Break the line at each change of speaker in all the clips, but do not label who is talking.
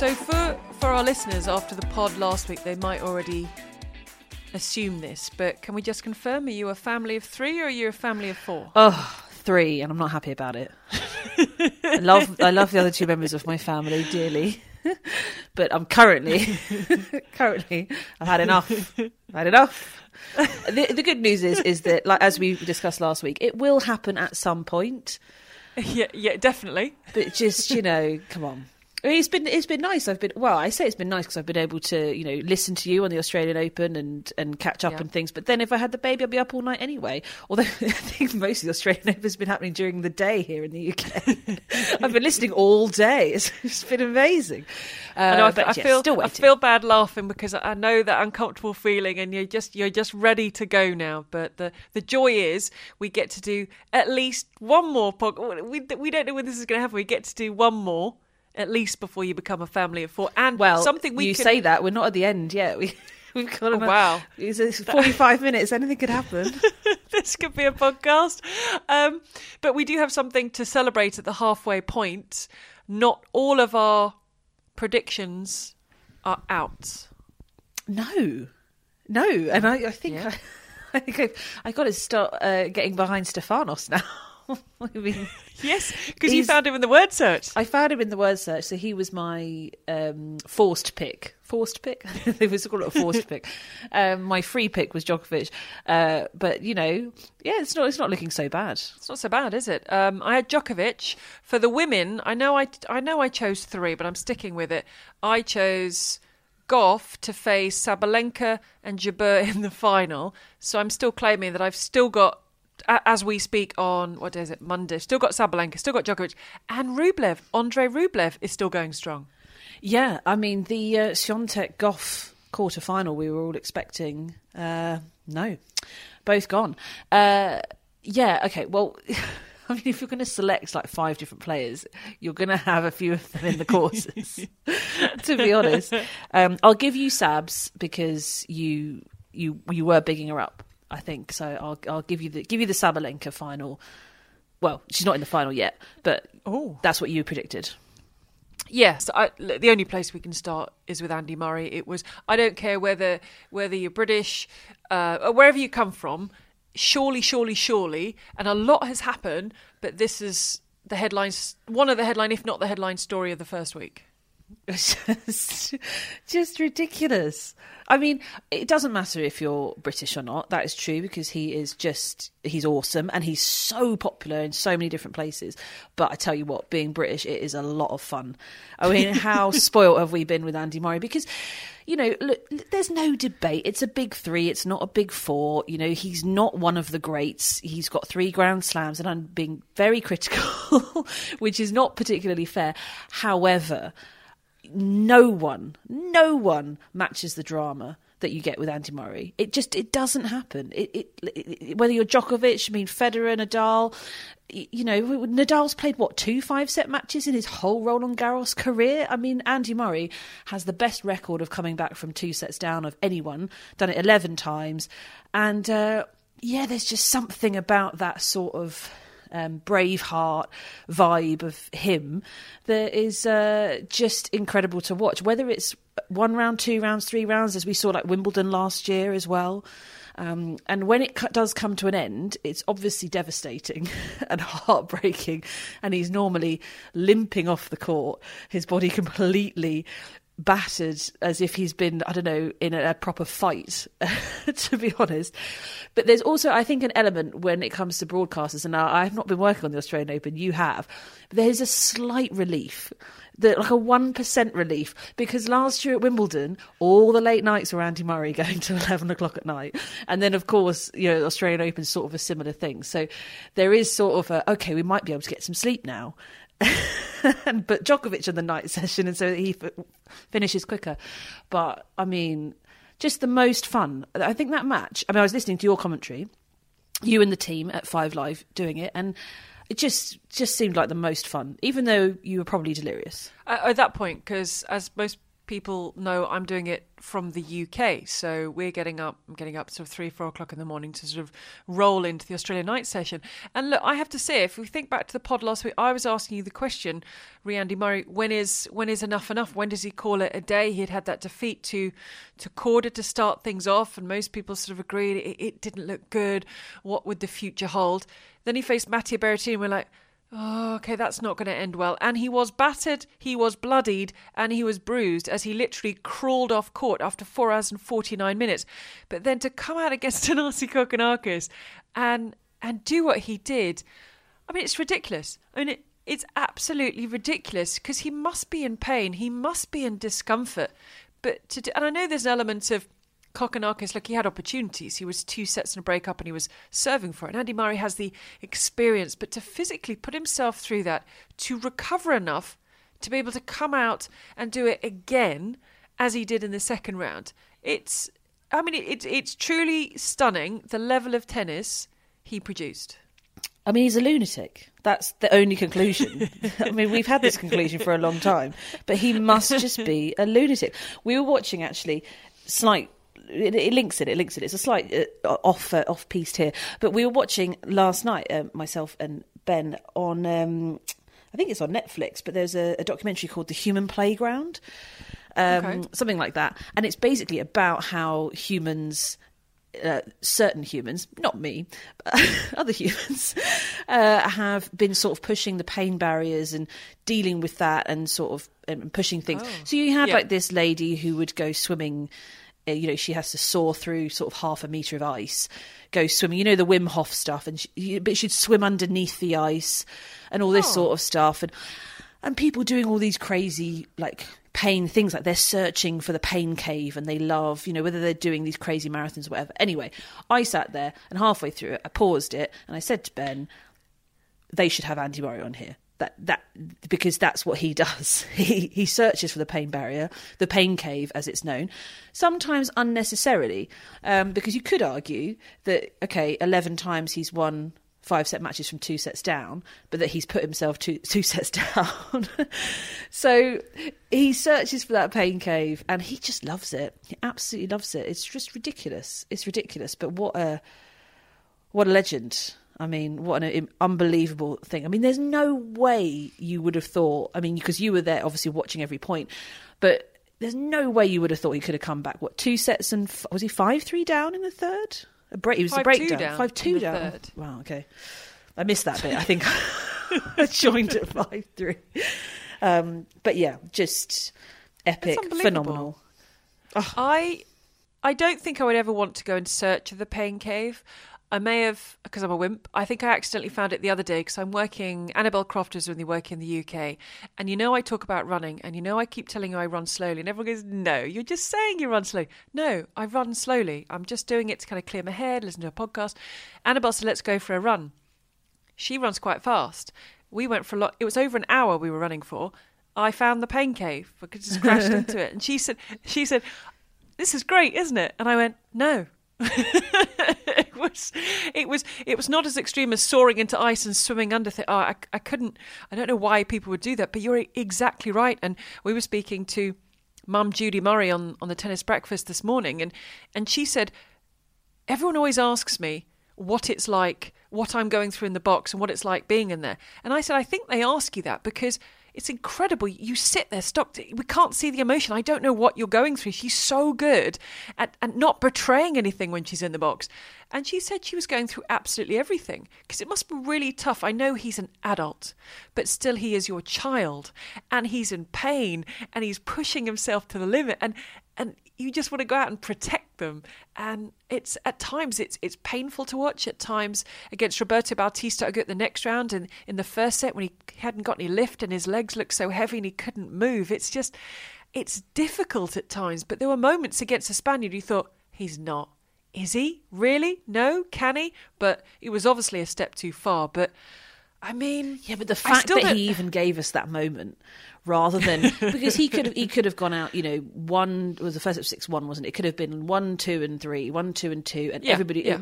So for for our listeners after the pod last week, they might already assume this, but can we just confirm? Are you a family of three or are you a family of four?
Oh, three, and I'm not happy about it. I love I love the other two members of my family dearly, but I'm currently currently I've had enough. I've had enough. The, the good news is is that like as we discussed last week, it will happen at some point.
yeah, yeah, definitely.
But just you know, come on. It's been it's been nice. I've been well. I say it's been nice because I've been able to you know listen to you on the Australian Open and and catch up
Yeah.
and things. But then if I had the baby, I'd be up all night anyway. Although I think most of the Australian Open has been happening during the day here in the UK. I've been listening all day. It's, it's been amazing. Uh,
I know. I,
but
I feel I feel bad laughing because I know that uncomfortable feeling, and you're just you're just ready to go now. But the the joy is we get to do at least one more podcast. We we don't know when this is going to happen. We get to do one more at least before you become a family of four, and
well,
something we
you
can,
say that we're not at the end yet. We we've got
Oh,
another-
wow.
It's, it's forty five minutes. Anything could happen.
this could be a podcast. Um, but we do have something to celebrate at the halfway point. Not all of our predictions are out.
No, no, and I, I think
Yeah.
I, I think I've, I got to start uh, getting behind Stefanos now. I mean,
Yes, because you found him in the word search.
I found him in the word search, so he was my um, forced pick. Forced pick? they was call it a forced pick. Um, my free pick was Djokovic, uh, but you know, yeah, it's not it's not looking so bad.
It's not so bad, is it? Um, I had Djokovic for the women. I know I I know I chose three, but I'm sticking with it. I chose Gauff to face Sabalenka and Jabeur in the final. So I'm still claiming that I've still got, as we speak on what day is it? Monday. Still got Sabalenka, still got Djokovic, and Rublev. Andre Rublev is still going strong.
Yeah, I mean the uh, Swiatek Gauff quarter final we were all expecting. Uh, no, both gone. Uh, yeah, okay. Well, I mean, if you're going to select like five different players, you're going to have a few of them in the courses. to be honest, um, I'll give you Sabs because you you you were bigging her up. I think so. I'll I'll give you the give you the Sabalenka final. Well, she's not in the final yet, but
Oh.
that's what you predicted.
Yes, I, the only place we can start is with Andy Murray. It was I don't care whether whether you're British, uh, or wherever you come from. Surely, surely, surely, and a lot has happened. But this is the headlines, one of the headline, if not the headline story of the first week.
It's just, just ridiculous. I mean, it doesn't matter if you're British or not. That is true because he is just, he's awesome and he's so popular in so many different places. But I tell you what, being British, it is a lot of fun. I mean, how spoilt have we been with Andy Murray? Because, you know, look, there's no debate. It's a big three, it's not a big four. You know, he's not one of the greats. He's got three Grand Slams, and I'm being very critical, which is not particularly fair. However, no one, no one matches the drama that you get with Andy Murray. It just it doesn't happen. It, it, it whether you're Djokovic, I mean Federer, Nadal, you know Nadal's played what two five set matches in his whole Roland Garros career. I mean Andy Murray has the best record of coming back from two sets down of anyone. Done it eleven times, and uh, yeah, there's just something about that sort of um, Braveheart vibe of him that is uh, just incredible to watch. Whether it's one round, two rounds, three rounds, as we saw like Wimbledon last year as well. Um, and when it does come to an end, it's obviously devastating and heartbreaking. And he's normally limping off the court, his body completely battered as if he's been, I don't know, in a, a proper fight, to be honest. But there's also, I think, an element when it comes to broadcasters, and I, I've not been working on the Australian Open, you have. There's a slight relief. That like a one percent relief because last year at Wimbledon, all the late nights were Andy Murray going to eleven o'clock at night, and then of course you know Australian Open sort of a similar thing. So there is sort of a okay, we might be able to get some sleep now. but Djokovic on the night session, and so he f- finishes quicker. But I mean, just the most fun. I think that match. I mean, I was listening to your commentary, you and the team at Five Live doing it, and it just just seemed like the most fun, even though you were probably delirious.
At, at that point, because as most people know I'm doing it from the UK. So we're getting up, I'm getting up sort of three, four o'clock in the morning to sort of roll into the Australian night session. And look, I have to say, if we think back to the pod last week, I was asking you the question, Riandy Murray, when is when is enough enough? When does he call it a day? He had had that defeat to to Korda to start things off, and most people sort of agreed it, it didn't look good. What would the future hold? Then he faced Matteo Berrettini, and we're like Oh, okay, that's not going to end well. And he was battered, he was bloodied, and he was bruised as he literally crawled off court after four hours and 49 minutes. But then to come out against Thanasi Kokkinakis and, and do what he did, I mean, it's ridiculous. I mean, it, it's absolutely ridiculous because he must be in pain, he must be in discomfort. But to do, and I know there's an element of Kokkinakis, look, he had opportunities. He was two sets and a break up and he was serving for it. And Andy Murray has the experience, but to physically put himself through that, to recover enough to be able to come out and do it again as he did in the second round, it's, I mean, it, it's truly stunning the level of tennis he produced.
I mean, he's a lunatic. That's the only conclusion. I mean, we've had this conclusion for a long time, but he must just be a lunatic. We were watching actually slight it, it, links it. It links it. It's a slight uh, off uh, off piece here. But we were watching last night, uh, myself and Ben, on um, I think it's on Netflix. But there's a, a documentary called The Human Playground, um, okay. something like that, and it's basically about how humans uh, certain humans, not me, other humans, uh, have been sort of pushing the pain barriers and dealing with that and sort of um, pushing things. Oh. So you had yeah. like this lady who would go swimming Uh, you know, she has to saw through sort of half a metre of ice, go swimming. You know, the Wim Hof stuff, and she, but she'd swim underneath the ice and all this oh. sort of stuff. And and people doing all these crazy like pain things like they're searching for the pain cave and they love you know whether they're doing these crazy marathons or whatever anyway i sat there and halfway through it i paused it and i said to ben they should have andy murray on here that that because that's what he does. He he searches for the pain barrier, the pain cave as it's known, sometimes unnecessarily, um, because you could argue that okay, eleven times he's won five set matches from two sets down, but that he's put himself two two sets down. so he searches for that pain cave, and he just loves it. He absolutely loves it. It's just ridiculous. It's ridiculous. But what a what a legend I mean, what an unbelievable thing. I mean, there's no way you would have thought, I mean, because you were there obviously watching every point, but there's no way you would have thought he could have come back. What, two sets and, was he 5 3 down in the third? A break, he was five, a breakdown.
Down
5 2 down. Third. Wow, okay. I missed that bit. I think I joined at 5 3. Um, but yeah, just epic, phenomenal.
Oh. I I don't think I would ever want to go in search of the pain cave. I may have, because I'm a wimp, I think I accidentally found it the other day because I'm working, Annabel Croft is only working in the UK. And you know, I talk about running, and you know, I keep telling you I run slowly. And everyone goes, No, you're just saying you run slowly. No, I run slowly. I'm just doing it to kind of clear my head, listen to a podcast. Annabel said, Let's go for a run. She runs quite fast. We went for a lot, it was over an hour we were running for. I found the pain cave because just crashed into it. And she said, She said, This is great, isn't it? And I went, No, was it was it was not as extreme as soaring into ice and swimming under th- oh, I, I couldn't I don't know why people would do that but you're exactly right. And we were speaking to mum Judy Murray on on the tennis breakfast this morning and and she said everyone always asks me what it's like what I'm going through in the box and what it's like being in there. And I said I think they ask you that because it's incredible. You sit there, stopped. We can't see the emotion. I don't know what you're going through. She's so good at, at not betraying anything when she's in the box. And she said she was going through absolutely everything because it must be really tough. I know he's an adult, but still he is your child and he's in pain and he's pushing himself to the limit. And, and you just want to go out and protect them. And it's at times it's it's painful to watch. At times against Roberto Bautista, I got the next round and in the first set when he hadn't got any lift and his legs looked so heavy and he couldn't move. It's just it's difficult at times. But there were moments against the Spaniard you thought he's not. Is he really? No, can he? But it was obviously a step too far. But I mean,
yeah, but the fact that don't... he even gave us that moment rather than because he could have he could have gone out you know one was the first of six one wasn't it? it could have been one two and three one two and two and yeah, everybody yeah.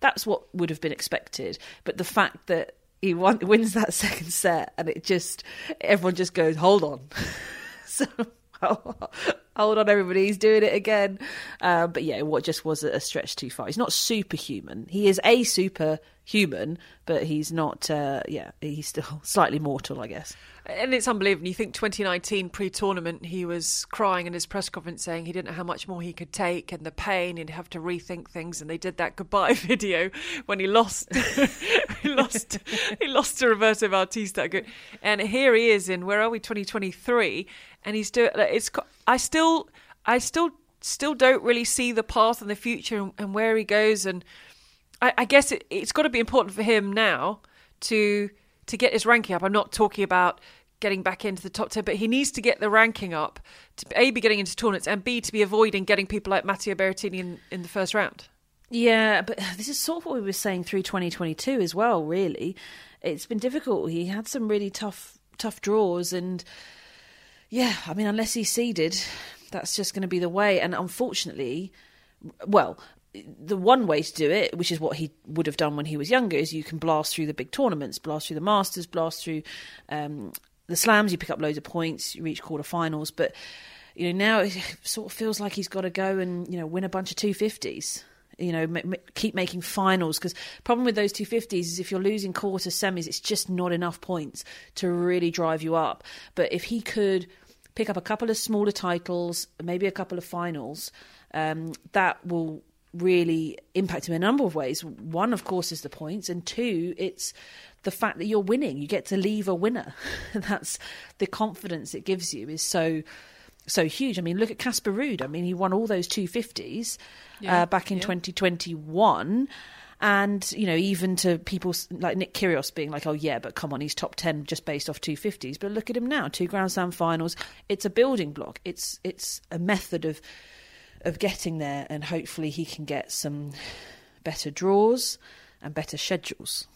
that's what would have been expected but the fact that he won, wins that second set and it just everyone just goes hold on so Hold on, everybody, he's doing it again. Uh, but yeah, what just was a stretch too far. He's not superhuman. He is a superhuman, but he's not. Uh, yeah, he's still slightly mortal, I guess.
And it's unbelievable. You think 2019 pre-tournament, he was crying in his press conference saying he didn't know how much more he could take and the pain, he'd have to rethink things. And they did that goodbye video when he lost, he lost, he lost to Roberto Bautista. And here he is in where are we? 2023, and he's doing. It's. I still, I still, still don't really see the path and the future and, and where he goes. And I, I guess it, it's got to be important for him now to to get his ranking up. I'm not talking about getting back into the top 10, but he needs to get the ranking up to A, be getting into tournaments, and B, to be avoiding getting people like Matteo Berrettini in, in the first round.
Yeah, but this is sort of what we were saying through 2022 as well, really. It's been difficult. He had some really tough, tough draws, and yeah, I mean, unless he's seeded, that's just going to be the way. And unfortunately, well, the one way to do it, which is what he would have done when he was younger, is you can blast through the big tournaments, blast through the Masters, blast through um, the slams. You pick up loads of points, you reach quarterfinals. But you know now it sort of feels like he's got to go and you know win a bunch of two fifties. You know, m- m- keep making finals because problem with those two fifties is if you're losing quarter semis, it's just not enough points to really drive you up. But if he could pick up a couple of smaller titles, maybe a couple of finals, um, that will really impact him in a number of ways. One, of course, is the points, and two, it's the fact that you're winning. You get to leave a winner. That's the confidence it gives you is so so huge. I mean, look at Casper Ruud. I mean, he won all those 250s yeah, uh, back in yeah. 2021. And, you know, even to people like Nick Kyrgios being like, oh, yeah, but come on, he's top 10 just based off 250s. But look at him now, two Grand Slam finals. It's a building block. It's, it's a method of of getting there, and hopefully he can get some better draws and better schedules.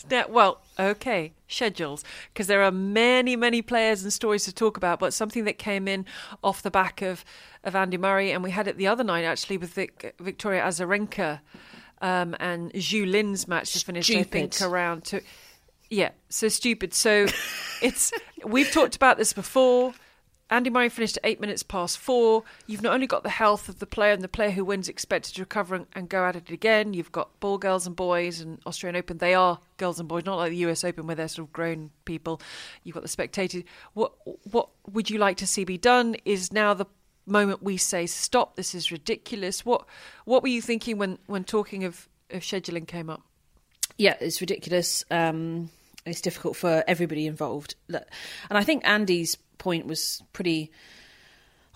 well, okay, schedules, because there are many, many players and stories to talk about. But something that came in off the back of, of Andy Murray, and we had it the other night actually with Vic, Victoria Azarenka um, and Zhu Lin's match just finished, I think, around two. Yeah, so stupid. So it's we've talked about this before. Andy Murray finished at eight minutes past four. You've not only got the health of the player and the player who wins expected to recover and, go at it again. You've got ball girls and boys and Australian Open. They are girls and boys, not like the US Open where they're sort of grown people. You've got the spectators. What what would you like to see be done? Is now the moment we say stop. This is ridiculous. What what were you thinking when when talking of, of scheduling came up?
Yeah, it's ridiculous. Um, it's difficult for everybody involved, and I think Andy's point was pretty.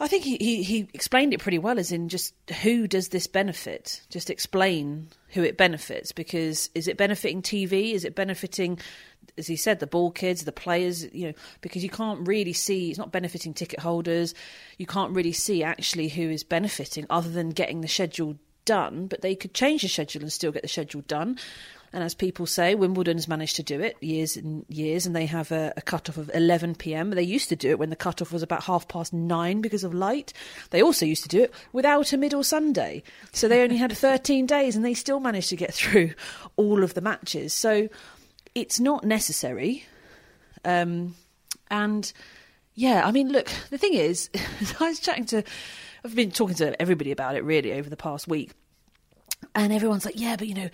I think he, he, he, explained it pretty well, as in just who does this benefit? Just explain who it benefits, because is it benefiting TV? Is it benefiting, as he said, the ball kids, the players? You know, because you can't really see. It's not benefiting ticket holders. You can't really see actually who is benefiting, other than getting the schedule done. But they could change the schedule and still get the schedule done. And as people say, Wimbledon's managed to do it years and years, and they have a, a cut-off of 11 p.m. They used to do it when the cut-off was about half past nine because of light. They also used to do it without a middle Sunday. So they only had 13 days, and they still managed to get through all of the matches. So it's not necessary. Um, and yeah, I mean, look, the thing is, I was chatting to, I've been talking to everybody about it really over the past week. And everyone's like, yeah, but you know,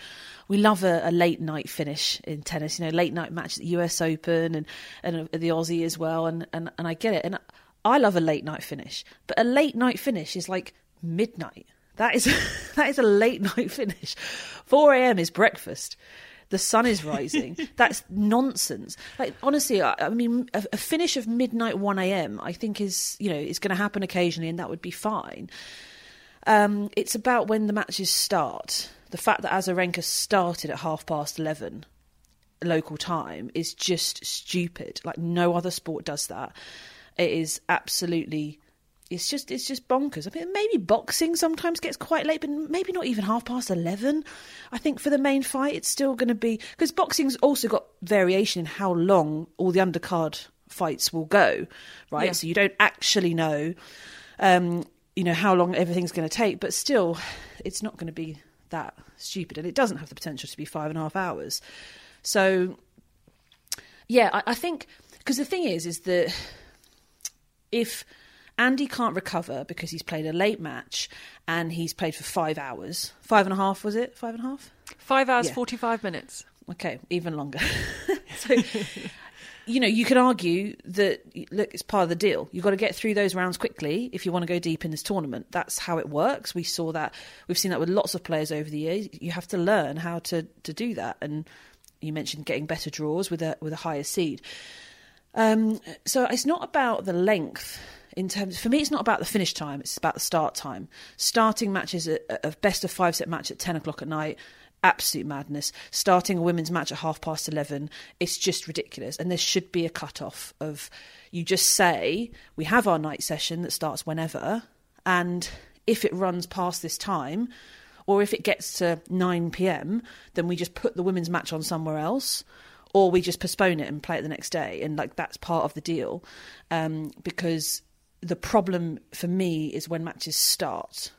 we love a, a, late night finish in tennis. You know, late night match at the U.S. Open and and uh, the Aussie as well. And and and I get it. And I love a late night finish, but a late night finish is like midnight. That is that is a late night finish. Four a.m. is breakfast. The sun is rising. That's nonsense. Like honestly, I, I mean, a, a finish of midnight one a.m. I think is you know is going to happen occasionally, and that would be fine. Um, it's about when the matches start the fact that Azarenka started at half past 11 local time is just stupid. Like no other sport does that. It is absolutely it's just it's just bonkers. I mean, maybe boxing sometimes gets quite late, but maybe not even half past eleven. I think for the main fight, it's still going to be because boxing's also got variation in how long all the undercard fights will go, right? Yeah. So you don't actually know, um, you know, how long everything's going to take, but still, it's not going to be that stupid, and it doesn't have the potential to be five and a half hours. So, yeah, I, I think because the thing is, is that if Andy can't recover because he's played a late match and he's played for five hours. Five and a half, was it? Five and a half?
Five hours,
Yeah.
45 minutes.
Okay, even longer. so, you know, you can argue that look, it's part of the deal. You've got to get through those rounds quickly if you want to go deep in this tournament. That's how it works. We saw that. We've seen that with lots of players over the years. You have to learn how to to do that. And you mentioned getting better draws with a with a higher seed. Um, so it's not about the length. In terms, for me, it's not about the finish time. It's about the start time. Starting matches at- of best of five set match at ten o'clock at night, absolute madness. Starting a women's match at half past eleven, it's just ridiculous. And there should be a cut off of you just say we have our night session that starts whenever, and if it runs past this time, or if it gets to nine pm, then we just put the women's match on somewhere else or we just postpone it and play it the next day and like that's part of the deal um, because the problem for me is when matches start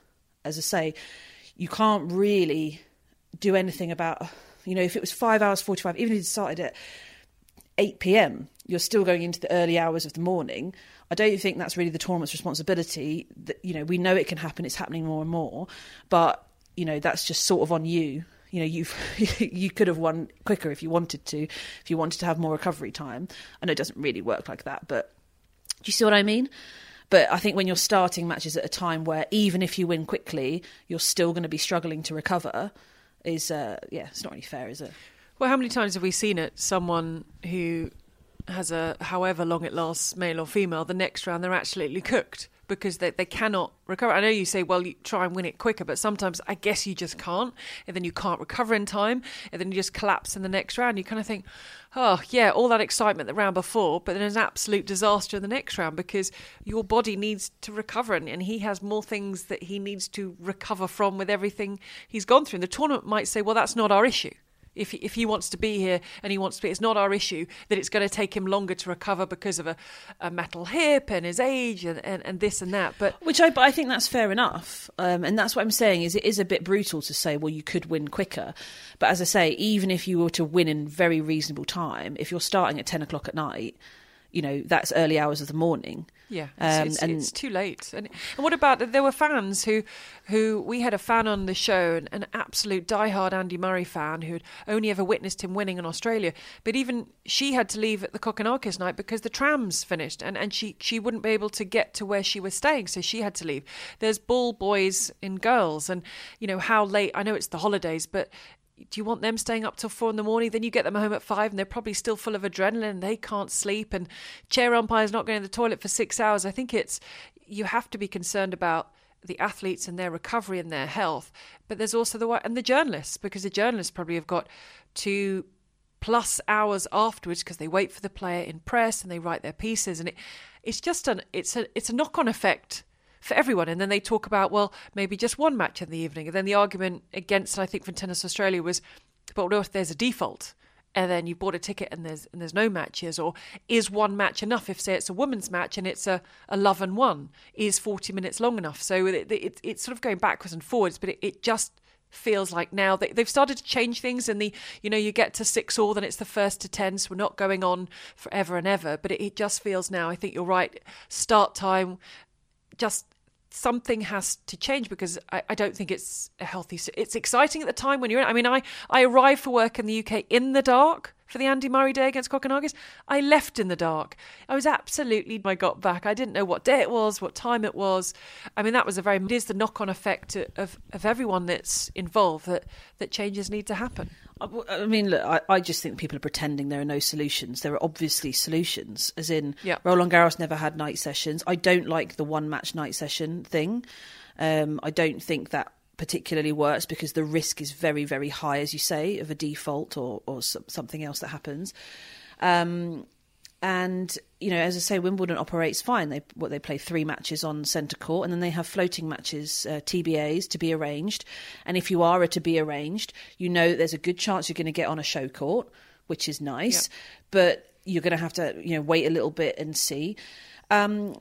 as i say you can't really do anything about you know if it was 5 hours 45 even if it started at 8 p.m. You're still going into the early hours of the morning. I don't think that's really the tournament's responsibility. That you know, we know it can happen. It's happening more and more, but you know, that's just sort of on you. You know, you you could have won quicker if you wanted to, if you wanted to have more recovery time. I know it doesn't really work like that, but do you see what I mean? But I think when you're starting matches at a time where even if you win quickly, you're still going to be struggling to recover, is uh, yeah, it's not really fair, is it?
Well, how many times have we seen it? Someone who has a, however long it lasts, male or female, the next round they're absolutely cooked because they, they cannot recover. I know you say, well, you try and win it quicker, but sometimes I guess you just can't. And then you can't recover in time. And then you just collapse in the next round. You kind of think, oh, yeah, all that excitement the round before, but then there's an absolute disaster in the next round because your body needs to recover. And, and he has more things that he needs to recover from with everything he's gone through. And the tournament might say, well, that's not our issue if if he wants to be here and he wants to be, it's not our issue that it's going to take him longer to recover because of a, a metal hip and his age and, and, and this and that. But
Which I, I think that's fair enough, um, and that's what I'm saying. Is it is a bit brutal to say, well, you could win quicker, but as I say, even if you were to win in very reasonable time, if you're starting at ten o'clock at night, you know that's early hours of the morning.
Yeah, it's,
Um,
it's,
and-
it's too late. And, and what about there were fans who, who we had a fan on the show, an, an absolute diehard Andy Murray fan who'd only ever witnessed him winning in Australia. But even she had to leave at the Kokkinakis night because the trams finished, and, and she she wouldn't be able to get to where she was staying, so she had to leave. There's ball boys and girls, and you know how late. I know it's the holidays, but do you want them staying up till four in the morning? Then you get them home at five and they're probably still full of adrenaline and they can't sleep and chair umpire's not going to the toilet for six hours. I think it's you have to be concerned about the athletes and their recovery and their health, but there's also the and the journalists because the journalists probably have got two plus hours afterwards because they wait for the player in press and they write their pieces and it it's just an it's a it's a knock on effect for everyone. And then they talk about, well, maybe just one match in the evening. And then the argument against, I think, from Tennis Australia was, but what if there's a default? And then you bought a ticket and there's and there's no matches, or is one match enough? If say it's a women's match and it's a, a love and one, is forty minutes long enough? So it, it, it's sort of going backwards and forwards, but it, it just feels like now they, they've started to change things and the you know you get to six all then it's the first to ten so we're not going on forever and ever but it, it just feels now i think you're right start time just something has to change because I, I don't think it's a healthy. It's exciting at the time when you're in. I mean, I I arrived for work in the UK in the dark for the Andy Murray day against Kokkinakis. I left in the dark. I was absolutely. I got back. I didn't know what day it was, what time it was. I mean, that was a very. It is the knock on effect of of everyone that's involved that that changes need to happen.
I- mean, look, I, I just think people are pretending there are no solutions. There are obviously solutions, as in
Yeah.
Roland Garros never had night sessions. I don't like the one match night session thing. Um, I don't think that particularly works because the risk is very, very high, as you say, of a default or, or some, something else that happens. Um, and you know, as I say, Wimbledon operates fine. They what they play three matches on centre court, and then they have floating matches, uh, TBAs, to be arranged. And if you are a to be arranged, you know that there's a good chance you're going to get on a show court, which is nice. But you're going to have to you know wait a little bit and see. Um,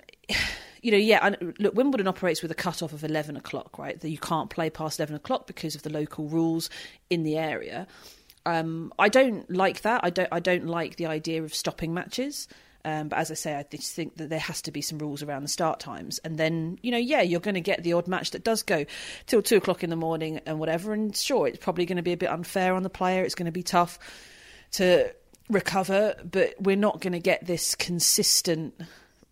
you know, yeah. Look, Wimbledon operates with a cut off of eleven o'clock, right? That you can't play past eleven o'clock because of the local rules in the area. Um, I don't like that. I don't. I don't like the idea of stopping matches. Um, but as I say, I just think that there has to be some rules around the start times. And then, you know, yeah, you're going to get the odd match that does go till two o'clock in the morning and whatever. And sure, it's probably going to be a bit unfair on the player. It's going to be tough to recover, but we're not going to get this consistent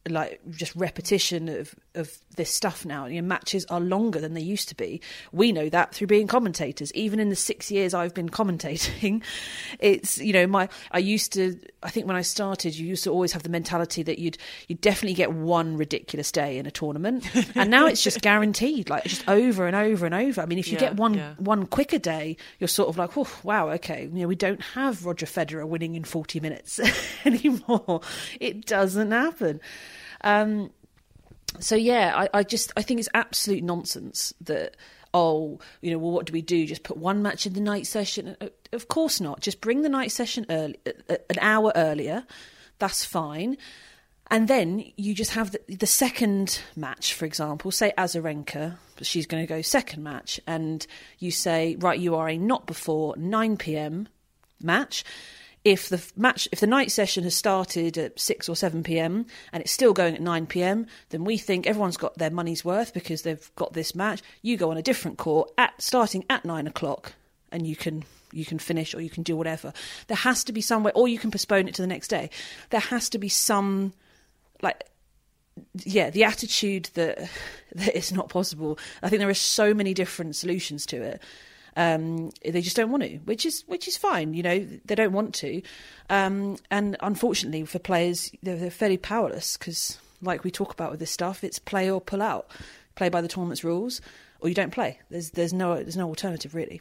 like just repetition of of this stuff now. You know, matches are longer than they used to be. We know that through being commentators. Even in the six years I've been commentating, it's you know my I used to. I think when I started, you used to always have the mentality that you'd you'd definitely get one ridiculous day in a tournament, and now it's just guaranteed, like just over and over and over. I mean, if you
Yeah,
get one
yeah.
one quicker day, you're sort of like, oh wow, okay, you know, we don't have Roger Federer winning in 40 minutes anymore. It doesn't happen. Um, so yeah, I, I just I think it's absolute nonsense that oh you know well what do we do? Just put one match in the night session? Uh, of course not. Just bring the night session early uh, an hour earlier. That's fine. And then you just have the, the second match for example. Say Azarenka she's going to go second match and you say right you are a not before 9 p.m match. If the match, if the night session has started at six or seven p.m. and it's still going at nine p.m., then we think everyone's got their money's worth because they've got this match. You go on a different court at starting at nine o'clock, and you can you can finish or you can do whatever. There has to be some way, or you can postpone it to the next day. There has to be some like yeah, the attitude that that it's not possible. I think there are so many different solutions to it. Um, they just don't want to, which is which is fine. You know, they don't want to, um, and unfortunately for players, they're, they're fairly powerless because, like we talk about with this stuff, it's play or pull out, play by the tournament's rules, or you don't play. There's there's no there's no alternative really.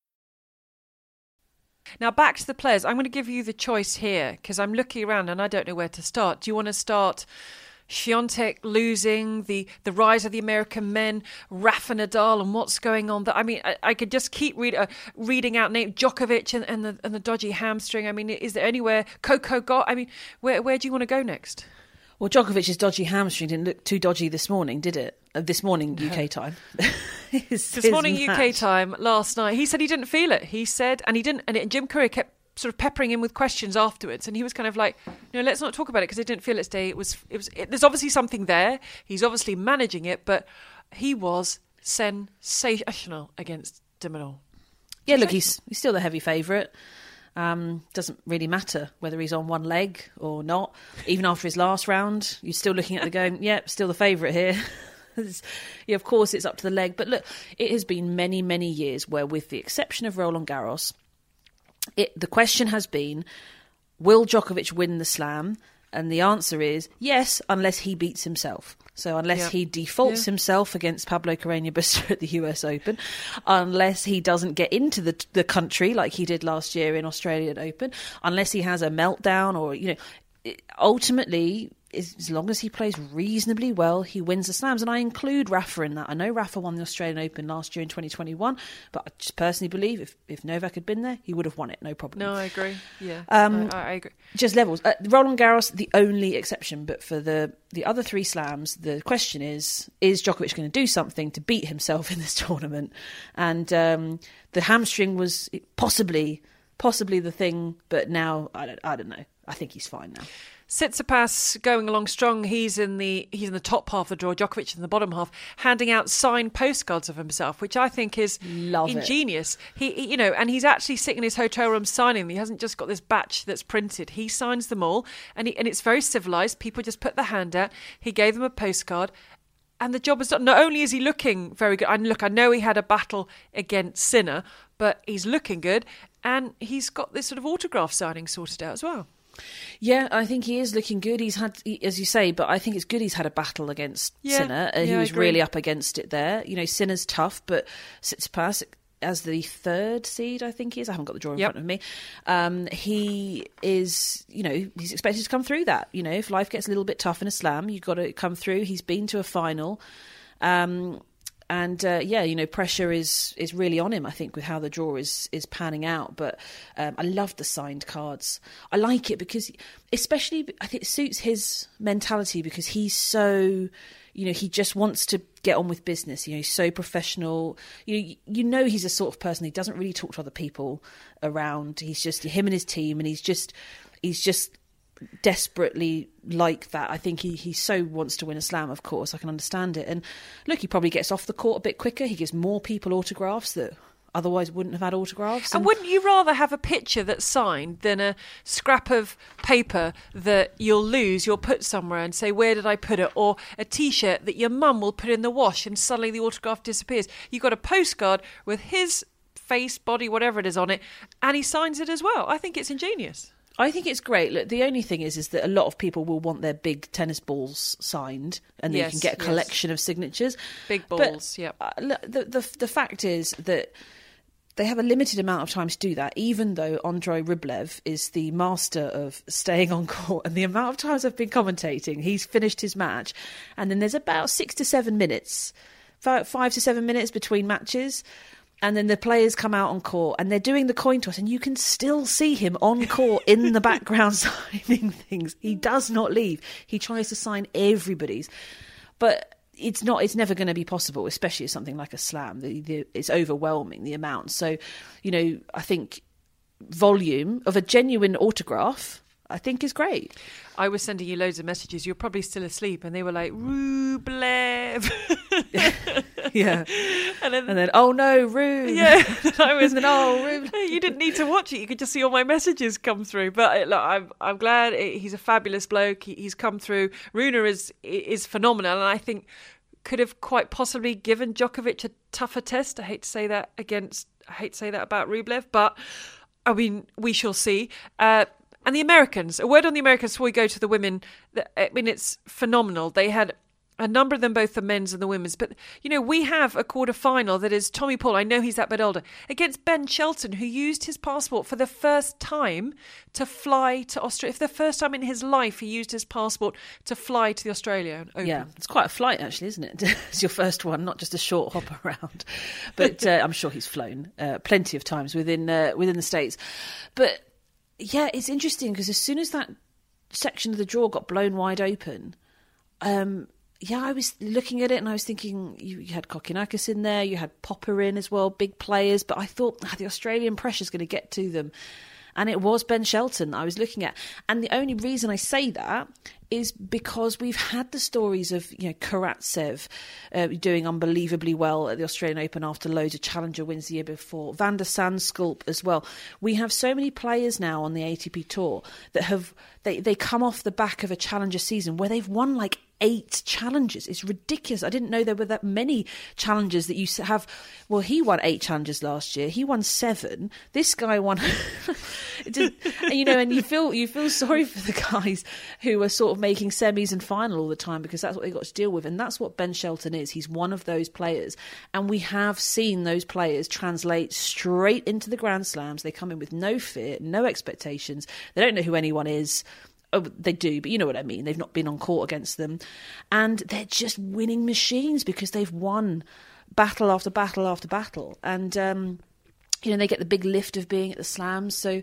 Now back to the players. I'm going to give you the choice here because I'm looking around and I don't know where to start. Do you want to start Swiatek losing, the the rise of the American men, Rafa Nadal, and what's going on? That I mean, I, I could just keep read, uh, reading out name Djokovic and, and the and the dodgy hamstring. I mean, is there anywhere Coco Gauff? I mean, where where do you want to go next?
Well, Djokovic's dodgy hamstring didn't look too dodgy this morning, did it? Uh, this morning UK time. His-
This
his
morning UK time last night, he said he didn't feel it. He said, and he didn't. And, it, and Jim Courier kept sort of peppering him with questions afterwards, and he was kind of like, "No, let's not talk about it because it didn't feel its day. It was. It was. It, there's obviously something there. He's obviously managing it, but he was sensational against de Minaur.
Yeah, look, he's he's still the heavy favourite. Um, doesn't really matter whether he's on one leg or not. Even after his last round, you're still looking at the game. yep, still the favourite here. Yeah, of course, it's up to the leg. But look, it has been many, many years where, with the exception of Roland Garros, it, the question has been, will Djokovic win the slam? And the answer is yes, unless he beats himself. So unless he defaults
Yeah.
himself against Pablo Carreño Busta at the US Open, unless he doesn't get into the the country like he did last year in Australian Open, unless he has a meltdown or you know, ultimately. As long as he plays reasonably well, he wins the slams. And I include Rafa in that. I know Rafa won the Australian Open last year in 2021, but I just personally believe if, if Novak had been there, he would have won it, no problem.
No, I agree. Yeah,
Um,
I, I agree.
just levels. Uh, Roland Garros, the only exception, but for the the other three slams, the question is: Is Djokovic going to do something to beat himself in this tournament? And um, the hamstring was possibly possibly the thing, but now I don't I don't know. I think he's fine now.
Tsitsipas going along strong. He's in the he's in the top half of the draw. Djokovic in the bottom half, handing out signed postcards of himself, which I think is
Love
ingenious. He, he- you know, and he's actually sitting in his hotel room signing them. He hasn't just got this batch that's printed. He signs them all, and he, and it's very civilized. People just put their hand out. He gave them a postcard. And the job is done. Not only is he looking very good, and look, I know he had a battle against Sinner, but he's looking good, and he's got this sort of autograph signing sorted out as well.
Yeah, I think he is looking good. He's had, he- as you say, but I think it's good he's had a battle against
Yeah,
Sinner. Uh, he
yeah, I
was really up against it there. You know, Sinner's tough, but Tsitsipas as the third seed, I think he is. I haven't got the draw in
Yep.
front of me. Um, he is, you know, he's expected to come through that. You know, if life gets a little bit tough in a slam, you've got to come through. He's been to a final. Um, and uh, yeah, you know, pressure is is really on him. I think with how the draw is is panning out. But um, I love the signed cards. I like it because, especially, I think it suits his mentality because he's so, you know, he just wants to get on with business. You know, he's so professional. You you know, he's a sort of person. He doesn't really talk to other people around. He's just him and his team, and he's just he's just desperately like that. I think he, he so wants to win a slam, of course. I can understand it. And look, he probably gets off the court a bit quicker. He gives more people autographs that otherwise wouldn't have had autographs.
And wouldn't you rather have a picture that's signed than a scrap of paper that you'll lose, you'll put somewhere and say, Where did I put it? Or a t shirt that your mum will put in the wash and suddenly the autograph disappears. You've got a postcard with his face, body, whatever it is on it, and he signs it as well. I think it's ingenious.
I think it's great. Look, the only thing is, is that a lot of people will want their big tennis balls signed, and then
Yes,
you can get a
yes.
collection of signatures.
Big balls, yep.
uh, the, the the fact is that they have a limited amount of time to do that. Even though Andrei Rublev is the master of staying on court, and the amount of times I've been commentating, he's finished his match, and then there's about six to seven minutes, five to seven minutes between matches. And then the players come out on court and they're doing the coin toss, and you can still see him on court in the background signing things. He does not leave. He tries to sign everybody's, but it's not. It's never going to be possible, especially something like a slam. The, the, it's overwhelming the amount. So, you know, I think volume of a genuine autograph, I think, is great.
I was sending you loads of messages. You're probably still asleep, and they were like, Rublev.
Yeah,
and then
and then oh no, Rube.
Yeah, I was.
Then, oh, Rube.
You didn't need to watch it. You could just see all my messages come through. But uh, look, I'm I'm glad it, he's a fabulous bloke. He, he's come through. Rune is is phenomenal, and I think could have quite possibly given Djokovic a tougher test. I hate to say that against. I hate to say that about Rublev, but I mean we shall see. Uh, and the Americans. A word on the Americans before we go to the women. I mean, it's phenomenal. They had a number of them, both the men's and the women's. But, you know, we have a quarter final that is Tommy Paul, I know he's that bit older, against Ben Shelton, who used his passport for the first time to fly to Australia. For the first time in his life, he used his passport to fly to the Open.
Yeah, it's quite a flight, actually, isn't it? it's your first one, not just a short hop around. But uh, I'm sure he's flown uh, plenty of times within uh, within the states. But yeah, it's interesting because as soon as that section of the draw got blown wide open, um, yeah, I was looking at it and I was thinking you, you had Kokkinakis in there, you had Popyrin as well, big players. But I thought ah, the Australian pressure's going to get to them. And it was Ben Shelton that I was looking at. And the only reason I say that is because we've had the stories of you know Karatsev uh, doing unbelievably well at the Australian Open after loads of challenger wins the year before. Van de Zandschulp as well. We have so many players now on the ATP tour that have they they come off the back of a challenger season where they've won like eight challenges. It's ridiculous. I didn't know there were that many challenges that you have. Well, he won eight challenges last year. He won seven. This guy won. You know, and you feel you feel sorry for the guys who are sort of making semis and final all the time because that's what they got to deal with, and that's what Ben Shelton is. He's one of those players, and we have seen those players translate straight into the Grand Slams. They come in with no fear, no expectations. They don't know who anyone is. Oh, they do, but you know what I mean. They've not been on court against them, and they're just winning machines because they've won battle after battle after battle, and um, you know they get the big lift of being at the slams. So,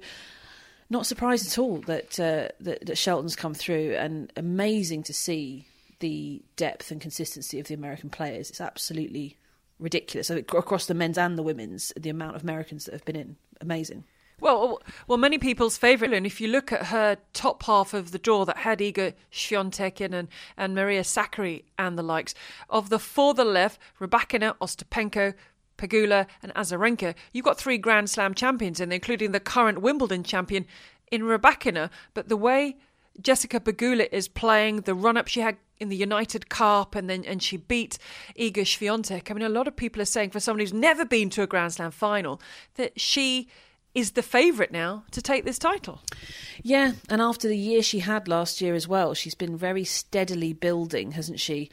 not surprised at all that uh, that, that Shelton's come through, and amazing to see the depth and consistency of the American players. It's absolutely ridiculous. Across the men's and the women's, the amount of Americans that have been in, amazing.
Well, well, many people's favourite, and if you look at her top half of the draw that had Iga Swiatek in and, and Maria Sakkari and the likes, of the four are left, Rybakina, Ostapenko, Pegula and Azarenka, you've got three Grand Slam champions in including the current Wimbledon champion in Rybakina. But the way Jessica Pegula is playing, the run-up she had in the United Cup, and then and she beat Iga Swiatek. I mean, a lot of people are saying for someone who's never been to a Grand Slam final that she is the favourite now to take this title.
Yeah, and after the year she had last year as well, she's been very steadily building, hasn't she?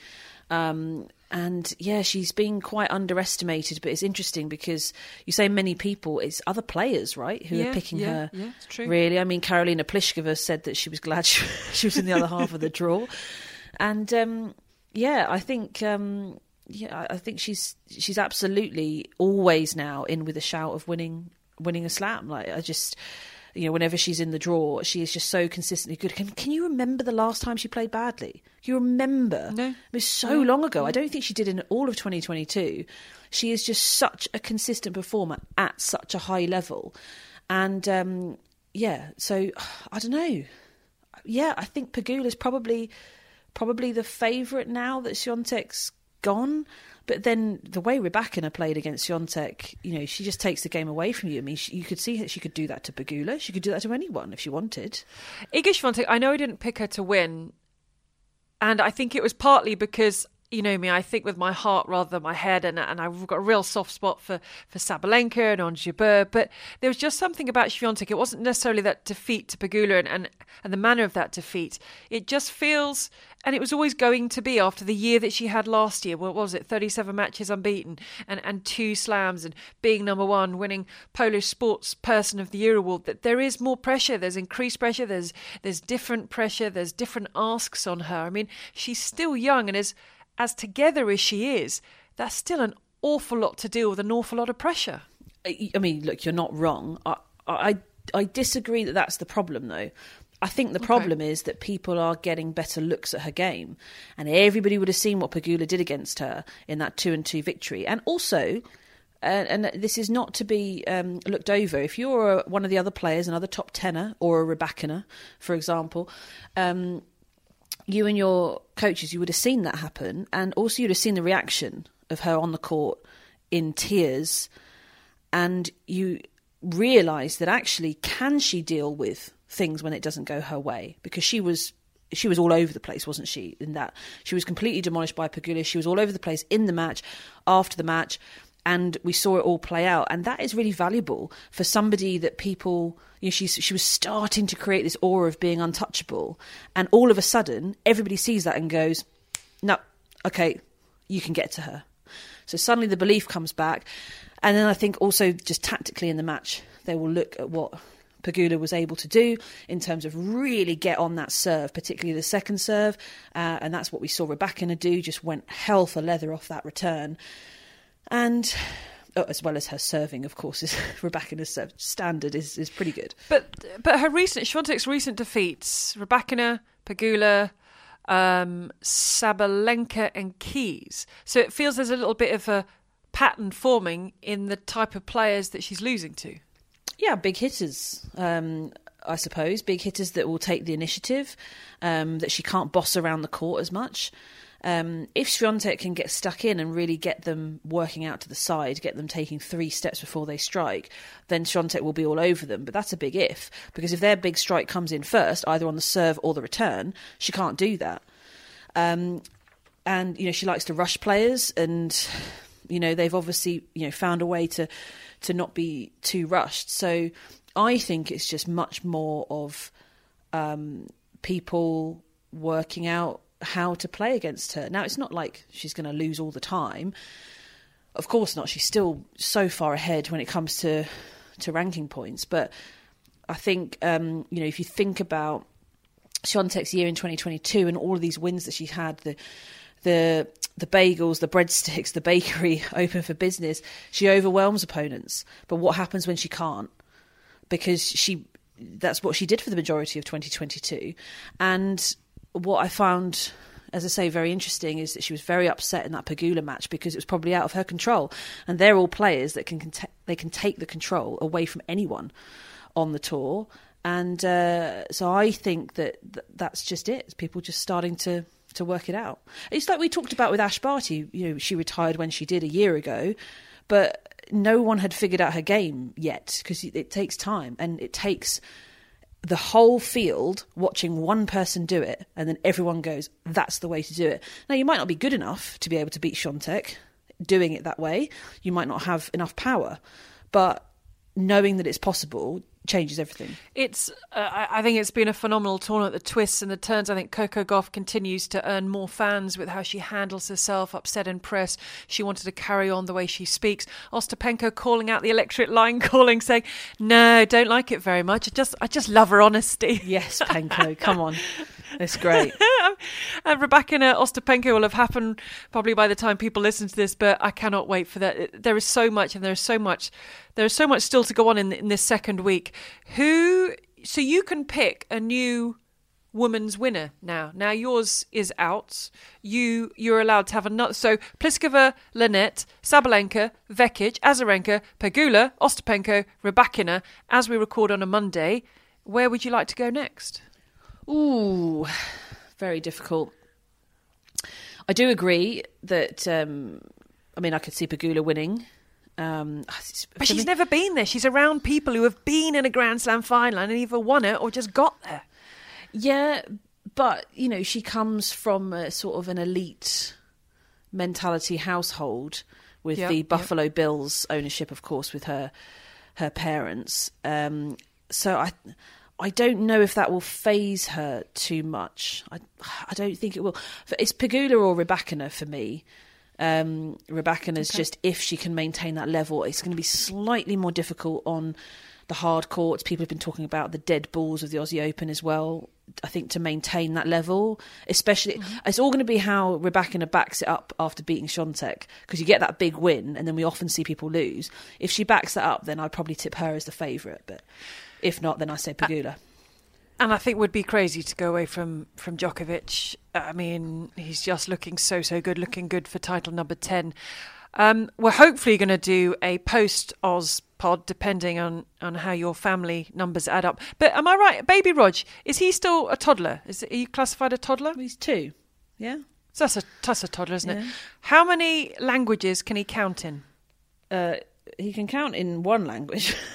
Um, and yeah, she's been quite underestimated. But it's interesting because you say many people, it's other players, right, who
Yeah,
are picking
yeah,
her.
yeah, it's true.
Really, I mean, Karolina Pliskova said that she was glad she, she was in the other half of the draw, and um, yeah, I think. Um, yeah, I- I think she's she's absolutely always now in with a shout of winning winning a slam. Like I just, you know, whenever she's in the draw, she is just so consistently good. Can, can you remember the last time she played badly? Can you remember?
No.
it was so long ago. I don't think she did in all of 2022. She is just such a consistent performer at such a high level, and um, yeah. So I don't know. Yeah, I think Pegula Pegula's probably probably the favourite now that Swiatek's gone. But then the way Rebecca played against Swiatek, you know, she just takes the game away from you. I mean, she, you could see that she could do that to Pegula. She could do that to anyone if she wanted.
Iga Swiatek, I know I didn't pick her to win, and I think it was partly because you know me, I think with my heart rather than my head, and and I've got a real soft spot for for Sabalenka and Ons Jabeur, but there was just something about Swiatek. It wasn't necessarily that defeat to Pegula and, and and the manner of that defeat. It just feels, and it was always going to be after the year that she had last year. What was it? Thirty seven matches unbeaten and and two slams and being number one, winning Polish Sports Person of the Year award. That there is more pressure. There's increased pressure. There's there's different pressure. There's different asks on her. I mean, she's still young and as as together as she is, that's still an awful lot to deal with, an awful lot of pressure.
I mean, look, you're not wrong. I, I, I disagree that that's the problem, though. I think the problem is that people are getting better looks at her game, and everybody would have seen what Pegula did against her in that two and two victory. And also, uh, and this is not to be um, looked over. If you're a, one of the other players, another top tenner or a Rebecca, for example, um, you and your coaches, you would have seen that happen, and also you'd have seen the reaction of her on the court in tears, and you realise that actually, can she deal with things when it doesn't go her way? Because she was. She was all over the place, wasn't she? In that she was completely demolished by Pegula. She was all over the place in the match, after the match, and we saw it all play out. And that is really valuable for somebody that people, you know, she's, she was starting to create this aura of being untouchable. And all of a sudden, everybody sees that and goes, no, okay, you can get to her. So suddenly the belief comes back. And then I think also just tactically in the match, they will look at what Pegula was able to do in terms of really get on that serve, particularly the second serve. Uh, and that's what we saw Rebecca do, just went hell for leather off that return and oh, as well as her serving, of course, is Rebecca's standard is, is pretty good.
But but her recent Swiatek's recent defeats, Rebecca, Pegula, um, Sabalenka, and Keys. So it feels there's a little bit of a pattern forming in the type of players that she's losing to.
Yeah, big hitters. Um, I suppose big hitters that will take the initiative, um, that she can't boss around the court as much. Um, if Swiatek can get stuck in and really get them working out to the side, get them taking three steps before they strike, then Swiatek will be all over them. But that's a big if, because if their big strike comes in first, either on the serve or the return, she can't do that. Um, and you know she likes to rush players, and you know they've obviously you know found a way to to not be too rushed. So I think it's just much more of um, people working out how to play against her. Now, it's not like she's going to lose all the time. Of course not. She's still so far ahead when it comes to to ranking points. But I think um, you know if you think about Swiatek's year in 2022 and all of these wins that she had, the the the bagels, the breadsticks, the bakery open for business, she overwhelms opponents. But what happens when she can't? Because she that's what she did for the majority of 2022. And what I found, as I say, very interesting is that she was very upset in that Pegula match because it was probably out of her control. And they're all players that can cont- they can take the control away from anyone on the tour. And uh, so I think that th- that's just it. People just starting to to work it out. It's like we talked about with Ash Barty. You know, she retired when she did a year ago, but no one had figured out her game yet because it takes time and it takes the whole field watching one person do it, and then everyone goes, "That's the way to do it." Now, you might not be good enough to be able to beat Swiatek doing it that way. You might not have enough power, but knowing that it's possible changes everything.
It's. Uh, I think it's been a phenomenal tournament. The twists and the turns. I think Coco Gauff continues to earn more fans with how she handles herself, upset in press. She wanted to carry on the way she speaks. Ostapenko calling out the electric line, calling, saying, "No, don't like it very much. I just, I just love her honesty."
Yes, Penko, come on. It's great.
and Rebecca and Ostapenko will have happened probably by the time people listen to this, but I cannot wait for that. There is so much, and there is so much, there is so much still to go on in, in this second week. Who? So you can pick a new woman's winner now. Now yours is out. You you're allowed to have another. So Pliskova, Linette, Sabalenka, Vekic, Azarenka, Pegula, Ostapenko, Rybakina. As we record on a Monday, where would you like to go next?
Ooh, very difficult. I do agree that. Um, I mean, I could see Pegula winning. Um,
But she's
me-
never been there. She's around people who have been in a Grand Slam final and either won it or just got there.
Yeah, but you know, she comes from a sort of an elite mentality household with
Yeah,
the. Buffalo Bills ownership, of course, with her her parents. Um, so I I don't know if that will phase her too much. I I don't think it will. It's Pegula or Rebecca for me. Um, Rebecca is just if she can maintain that level, it's going to be slightly more difficult on the hard courts. People have been talking about the dead balls of the Aussie Open as well. I think to maintain that level, especially, it's all going to be how Rebecca backs it up after beating Swiatek because you get that big win, and then we often see people lose. If she backs that up, then I'd probably tip her as the favourite. But if not, then I say Pegula.
And I think would be crazy to go away from from Djokovic. I mean, he's just looking so so good, looking good for title number ten. Um, we're hopefully going to do a post Oz pod, depending on on how your family numbers add up. But am I right, Baby Rog? Is he still a toddler? Is are you classified a toddler?
He's two. Yeah.
So that's a that's a toddler, isn't it? How many languages can he count in?
Uh, he can count in one language.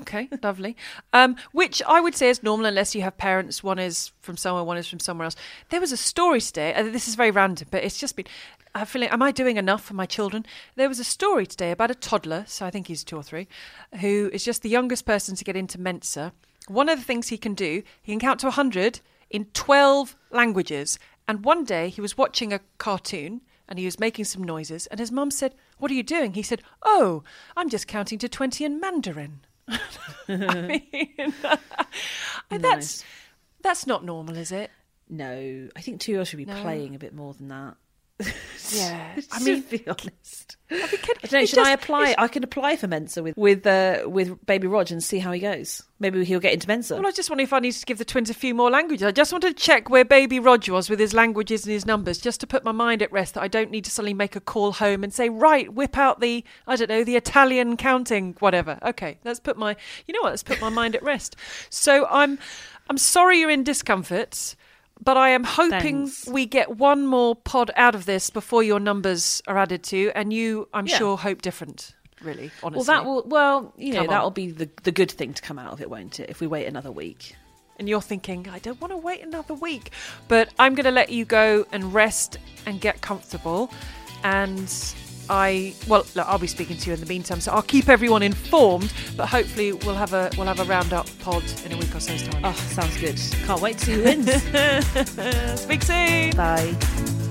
Okay, lovely. Um, which I would say is normal unless you have parents. One is from somewhere, one is from somewhere else. There was a story today. Uh, this is very random, but it's just been. I'm feeling. Am I doing enough for my children? There was a story today about a toddler. So I think he's two or three, who is just the youngest person to get into Mensa. One of the things he can do, he can count to hundred in twelve languages. And one day he was watching a cartoon and he was making some noises. And his mum said, "What are you doing?" He said, "Oh, I'm just counting to twenty in Mandarin." I mean, and that's that's not normal, is it?
no, I think two year should be
No.
playing a bit more than that.
Yeah, I
to
mean,
be honest.
I, mean, could-
I don't know. Should I apply? I can apply for Mensa with with uh, with Baby Rog and see how he goes. Maybe he'll get into Mensa.
Well, I just wondering if I need to give the twins a few more languages. I just wanted to check where baby Roger was with his languages and his numbers, just to put my mind at rest that I don't need to suddenly make a call home and say, right, whip out the, I don't know, the Italian counting, whatever. Okay, let's put my, you know what, let's put my mind at rest. So I'm, I'm sorry you're in discomfort, but I am hoping
Thanks.
we get one more pod out of this before your numbers are added to, and you, I'm
Yeah.
sure, hope different. Really, honestly.
well, that will. Well, you know,
on.
that'll be the the good thing to come out of it, won't it? If we wait another week.
and you're thinking, I don't want to wait another week. But I'm going to let you go and rest and get comfortable. And I, well, look, I'll be speaking to you in the meantime, so I'll keep everyone informed. But hopefully, we'll have a we'll have a roundup pod in a week or so's time.
Oh, sounds good. Can't wait to see who wins.
Speak soon.
Bye.